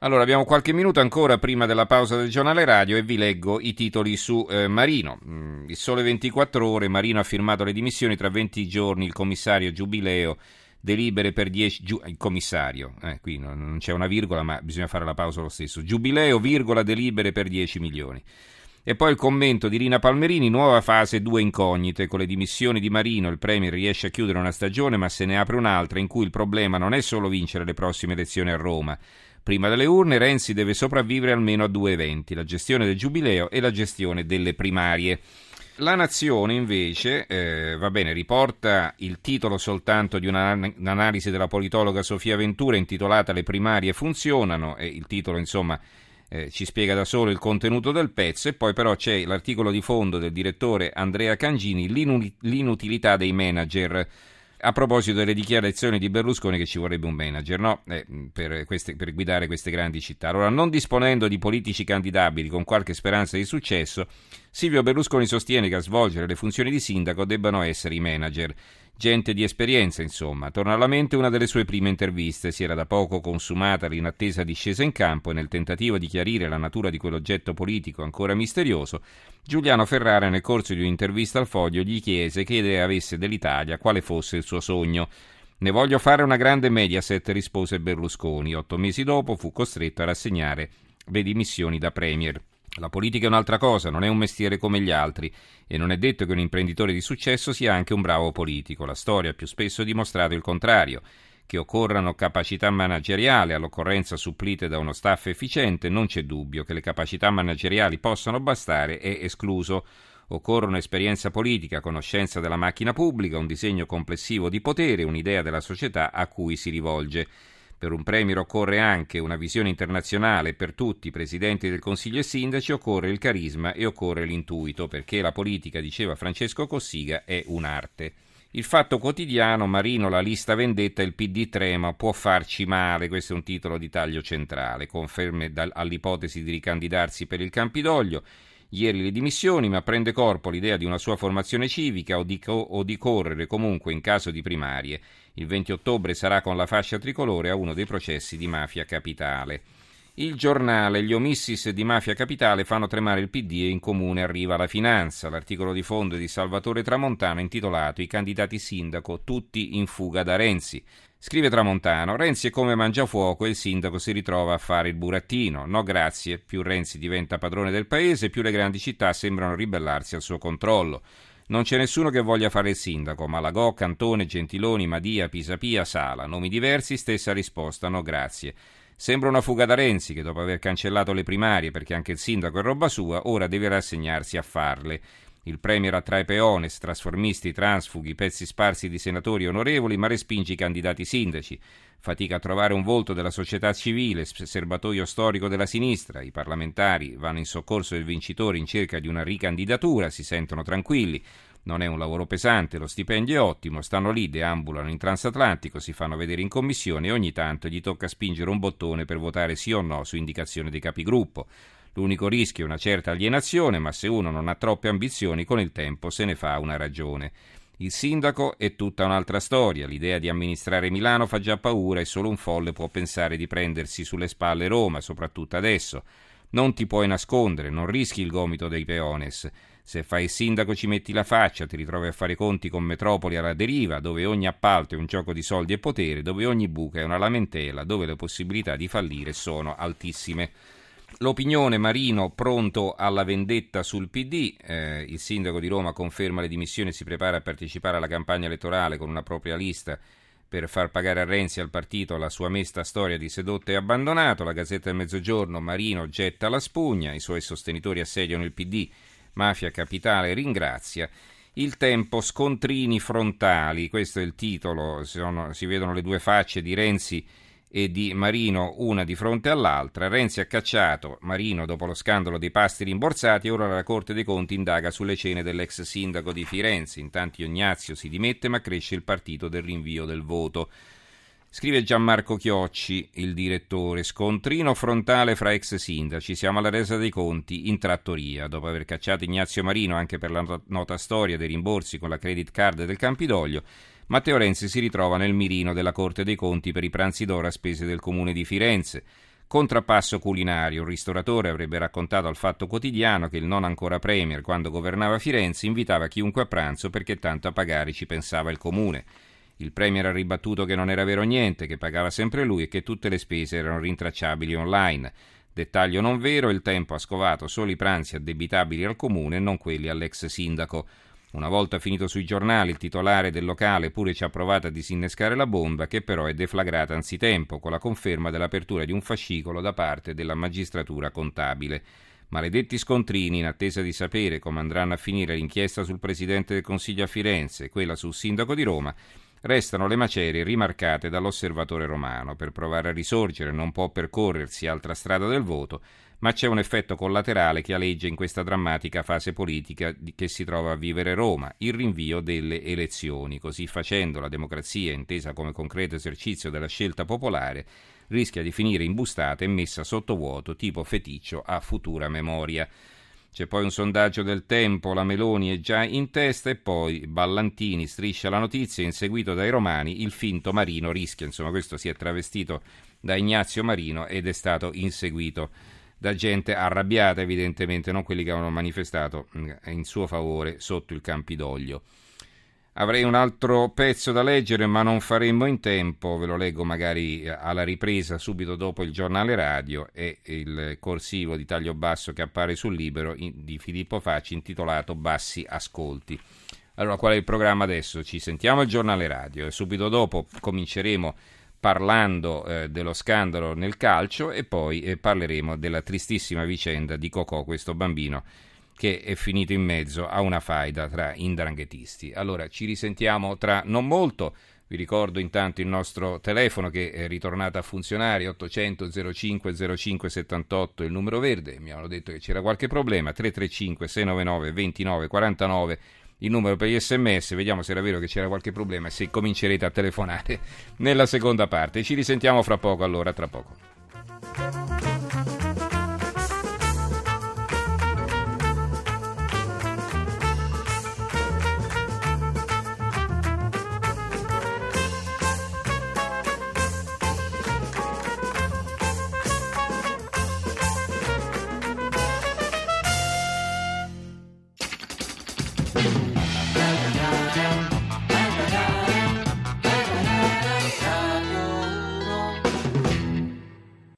Allora, abbiamo qualche minuto ancora prima della pausa del giornale radio e vi leggo i titoli su eh, Marino. Mm, il sole 24 ore, Marino ha firmato le dimissioni, tra 20 giorni il commissario Giubileo delibere per 10 giu, il commissario, eh, qui non, non, c'è una virgola ma bisogna fare la pausa lo stesso. Giubileo, virgola, delibere per 10 milioni. E poi il commento di Rina Palmerini, nuova fase, due incognite. Con le dimissioni di Marino il Premier riesce a chiudere una stagione ma se ne apre un'altra in cui il problema non è solo vincere le prossime elezioni a Roma Prima delle urne Renzi deve sopravvivere almeno a due eventi, la gestione del giubileo e la gestione delle primarie. La Nazione invece, eh, va bene, riporta il titolo soltanto di un'analisi della politologa Sofia Ventura intitolata Le primarie funzionano e il titolo insomma eh, ci spiega da solo il contenuto del pezzo e poi però c'è l'articolo di fondo del direttore Andrea Cangini, l'inutilità dei manager a proposito delle dichiarazioni di Berlusconi che ci vorrebbe un manager no? eh, per, queste, per, guidare queste grandi città. Allora, non disponendo di politici candidabili con qualche speranza di successo, Silvio Berlusconi sostiene che a svolgere le funzioni di sindaco debbano essere i manager. Gente di esperienza, insomma. Torna alla mente una delle sue prime interviste. Si era da poco consumata l'inattesa discesa in campo e nel tentativo di chiarire la natura di quell'oggetto politico ancora misterioso, Giuliano Ferrara, nel corso di un'intervista al Foglio, gli chiese che idea avesse dell'Italia, quale fosse il suo sogno. Ne voglio fare una grande Mediaset, rispose Berlusconi. Otto mesi dopo fu costretto a rassegnare le dimissioni da Premier. La politica è un'altra cosa, non è un mestiere come gli altri e non è detto che un imprenditore di successo sia anche un bravo politico. La storia ha più spesso dimostrato il contrario, che occorrano capacità manageriali, all'occorrenza supplite da uno staff efficiente, non c'è dubbio che le capacità manageriali possano bastare, è escluso. Occorrono esperienza politica, conoscenza della macchina pubblica, un disegno complessivo di potere, un'idea della società a cui si rivolge. Per un premier occorre anche una visione internazionale. Per tutti presidenti del Consiglio e sindaci, occorre il carisma e occorre l'intuito, perché la politica, diceva Francesco Cossiga, è un'arte. Il fatto quotidiano, Marino, la lista vendetta, il PD trema, può farci male, questo è un titolo di taglio centrale, conferme all'ipotesi di ricandidarsi per il Campidoglio, Ieri le dimissioni, ma prende corpo l'idea di una sua formazione civica o di, co- o di, correre comunque in caso di primarie. Il 20 ottobre sarà con la fascia tricolore a uno dei processi di mafia capitale. Il giornale, gli omissis di mafia capitale fanno tremare il PD e in comune arriva la finanza. L'articolo di fondo di Salvatore Tramontano intitolato I candidati sindaco, tutti in fuga da Renzi. Scrive Tramontano, Renzi è come mangiafuoco e il sindaco si ritrova a fare il burattino. No grazie, più Renzi diventa padrone del paese, più le grandi città sembrano ribellarsi al suo controllo. Non c'è nessuno che voglia fare il sindaco, Malagò, Cantone, Gentiloni, Madia, Pisapia, Sala. Nomi diversi, stessa risposta, no grazie. Sembra una fuga da Renzi che dopo aver cancellato le primarie perché anche il sindaco è roba sua, ora deve rassegnarsi a farle. Il Premier attrae peones, trasformisti, transfughi, pezzi sparsi di senatori onorevoli, ma respinge i candidati sindaci. Fatica a trovare un volto della società civile, serbatoio storico della sinistra. I parlamentari vanno in soccorso del vincitore in cerca di una ricandidatura, si sentono tranquilli. Non è un lavoro pesante, lo stipendio è ottimo, stanno lì, deambulano in transatlantico, si fanno vedere in commissione e ogni tanto gli tocca spingere un bottone per votare sì o no su indicazione dei capigruppo. L'unico rischio è una certa alienazione, ma se uno non ha troppe ambizioni, con il tempo se ne fa una ragione. Il sindaco è tutta un'altra storia, l'idea di amministrare Milano fa già paura e solo un folle può pensare di prendersi sulle spalle Roma, soprattutto adesso. Non ti puoi nascondere, non rischi il gomito dei peones. Se fai il sindaco ci metti la faccia, ti ritrovi a fare conti con metropoli alla deriva, dove ogni appalto è un gioco di soldi e potere, dove ogni buca è una lamentela, dove le possibilità di fallire sono altissime. L'opinione Marino pronto alla vendetta sul PD, eh, il sindaco di Roma conferma le dimissioni e si prepara a partecipare alla campagna elettorale con una propria lista per far pagare a Renzi e al partito la sua mesta storia di sedotto e abbandonato. La Gazzetta del Mezzogiorno Marino getta la spugna, i suoi sostenitori assediano il PD, Mafia Capitale ringrazia. Il tempo, scontrini frontali, questo è il titolo, sono, si vedono le due facce di Renzi e di Marino una di fronte all'altra. Renzi ha cacciato Marino dopo lo scandalo dei pasti rimborsati e ora la Corte dei Conti indaga sulle cene dell'ex sindaco di Firenze. Intanto Ignazio si dimette ma cresce il partito del rinvio del voto. Scrive Gianmarco Chiocci, il direttore, scontrino frontale fra ex sindaci, siamo alla resa dei conti in trattoria. Dopo aver cacciato Ignazio Marino anche per la nota storia dei rimborsi con la credit card del Campidoglio, Matteo Renzi si ritrova nel mirino della Corte dei Conti per i pranzi d'oro a spese del comune di Firenze. Contrappasso culinario. Un ristoratore avrebbe raccontato al Fatto Quotidiano che il non ancora Premier, quando governava Firenze, invitava chiunque a pranzo perché tanto a pagare ci pensava il comune. Il Premier ha ribattuto che non era vero niente, che pagava sempre lui e che tutte le spese erano rintracciabili online. Dettaglio non vero, il tempo ha scovato solo i pranzi addebitabili al comune e non quelli all'ex sindaco. Una volta finito sui giornali, il titolare del locale pure ci ha provato a disinnescare la bomba, che però è deflagrata anzitempo, con la conferma dell'apertura di un fascicolo da parte della magistratura contabile. Maledetti scontrini, in attesa di sapere come andranno a finire l'inchiesta sul Presidente del Consiglio a Firenze e quella sul Sindaco di Roma, restano le macerie rimarcate dall'osservatore romano. Per provare a risorgere non può percorrersi altra strada del voto, ma c'è un effetto collaterale che aleggia in questa drammatica fase politica che si trova a vivere Roma, il rinvio delle elezioni. Così facendo la democrazia, intesa come concreto esercizio della scelta popolare, rischia di finire imbustata e messa sotto vuoto, tipo feticcio a futura memoria. C'è poi un sondaggio del tempo, la Meloni è già in testa e poi Ballantini striscia la notizia, inseguito dai romani, il finto Marino rischia, insomma questo si è travestito da Ignazio Marino ed è stato inseguito da gente arrabbiata evidentemente, non quelli che avevano manifestato mm, in suo favore sotto il Campidoglio. Avrei un altro pezzo da leggere, ma non faremmo in tempo, ve lo leggo magari eh, alla ripresa subito dopo il giornale radio e il corsivo di taglio basso che appare sul libro di Filippo Facci intitolato Bassi Ascolti. Allora, qual è il programma adesso? Ci sentiamo il giornale radio e subito dopo cominceremo parlando eh, dello scandalo nel calcio e poi eh, parleremo della tristissima vicenda di Cocò, questo bambino che è finito in mezzo a una faida tra indranghetisti. Allora ci risentiamo tra non molto. Vi ricordo intanto il nostro telefono che è ritornato a funzionare 800 05 05 78 il numero verde. Mi hanno detto che c'era qualche problema 335 699 29 49 il numero per gli sms, vediamo se era vero che c'era qualche problema e se comincerete a telefonare nella seconda parte. Ci risentiamo fra poco allora, tra poco.